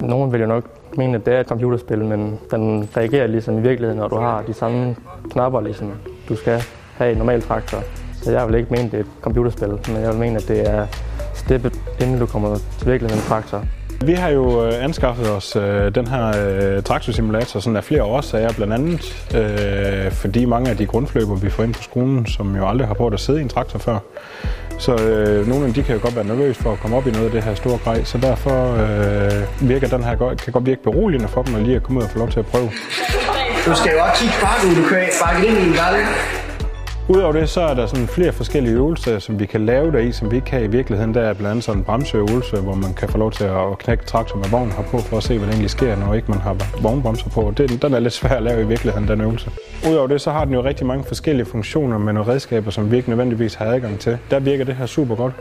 Nogen vil jo nok mene, at det er et computerspil, men den reagerer ligesom i virkeligheden, når du har de samme knapper, ligesom du skal have i en normal traktor. Så jeg vil ikke mene, at det er et computerspil, men jeg vil mene, at det er steppet, inden du kommer til virkeligheden traktor. Vi har jo øh, anskaffet os øh, den her øh, traktorsimulator sådan af flere årsager, blandt andet øh, fordi mange af de grundfløber, vi får ind på skolen, som jo aldrig har prøvet at sidde i en traktor før. Så øh, nogle af de kan jo godt være nervøse for at komme op i noget af det her store grej, så derfor øh, virker den her godt, kan godt virke beroligende for dem at lige at komme ud og få lov til at prøve. Du skal jo også kigge bare, du kan bakke ind i en gang. Udover det, så er der sådan flere forskellige øvelser, som vi kan lave der i, som vi ikke kan i virkeligheden. Der er blandt andet sådan en bremseøvelse, hvor man kan få lov til at knække traktor med vognen herpå, for at se, hvad der egentlig sker, når ikke man har vognbremser på. Det, den er lidt svær at lave i virkeligheden, den øvelse. Udover det, så har den jo rigtig mange forskellige funktioner med nogle redskaber, som vi ikke nødvendigvis har adgang til. Der virker det her super godt.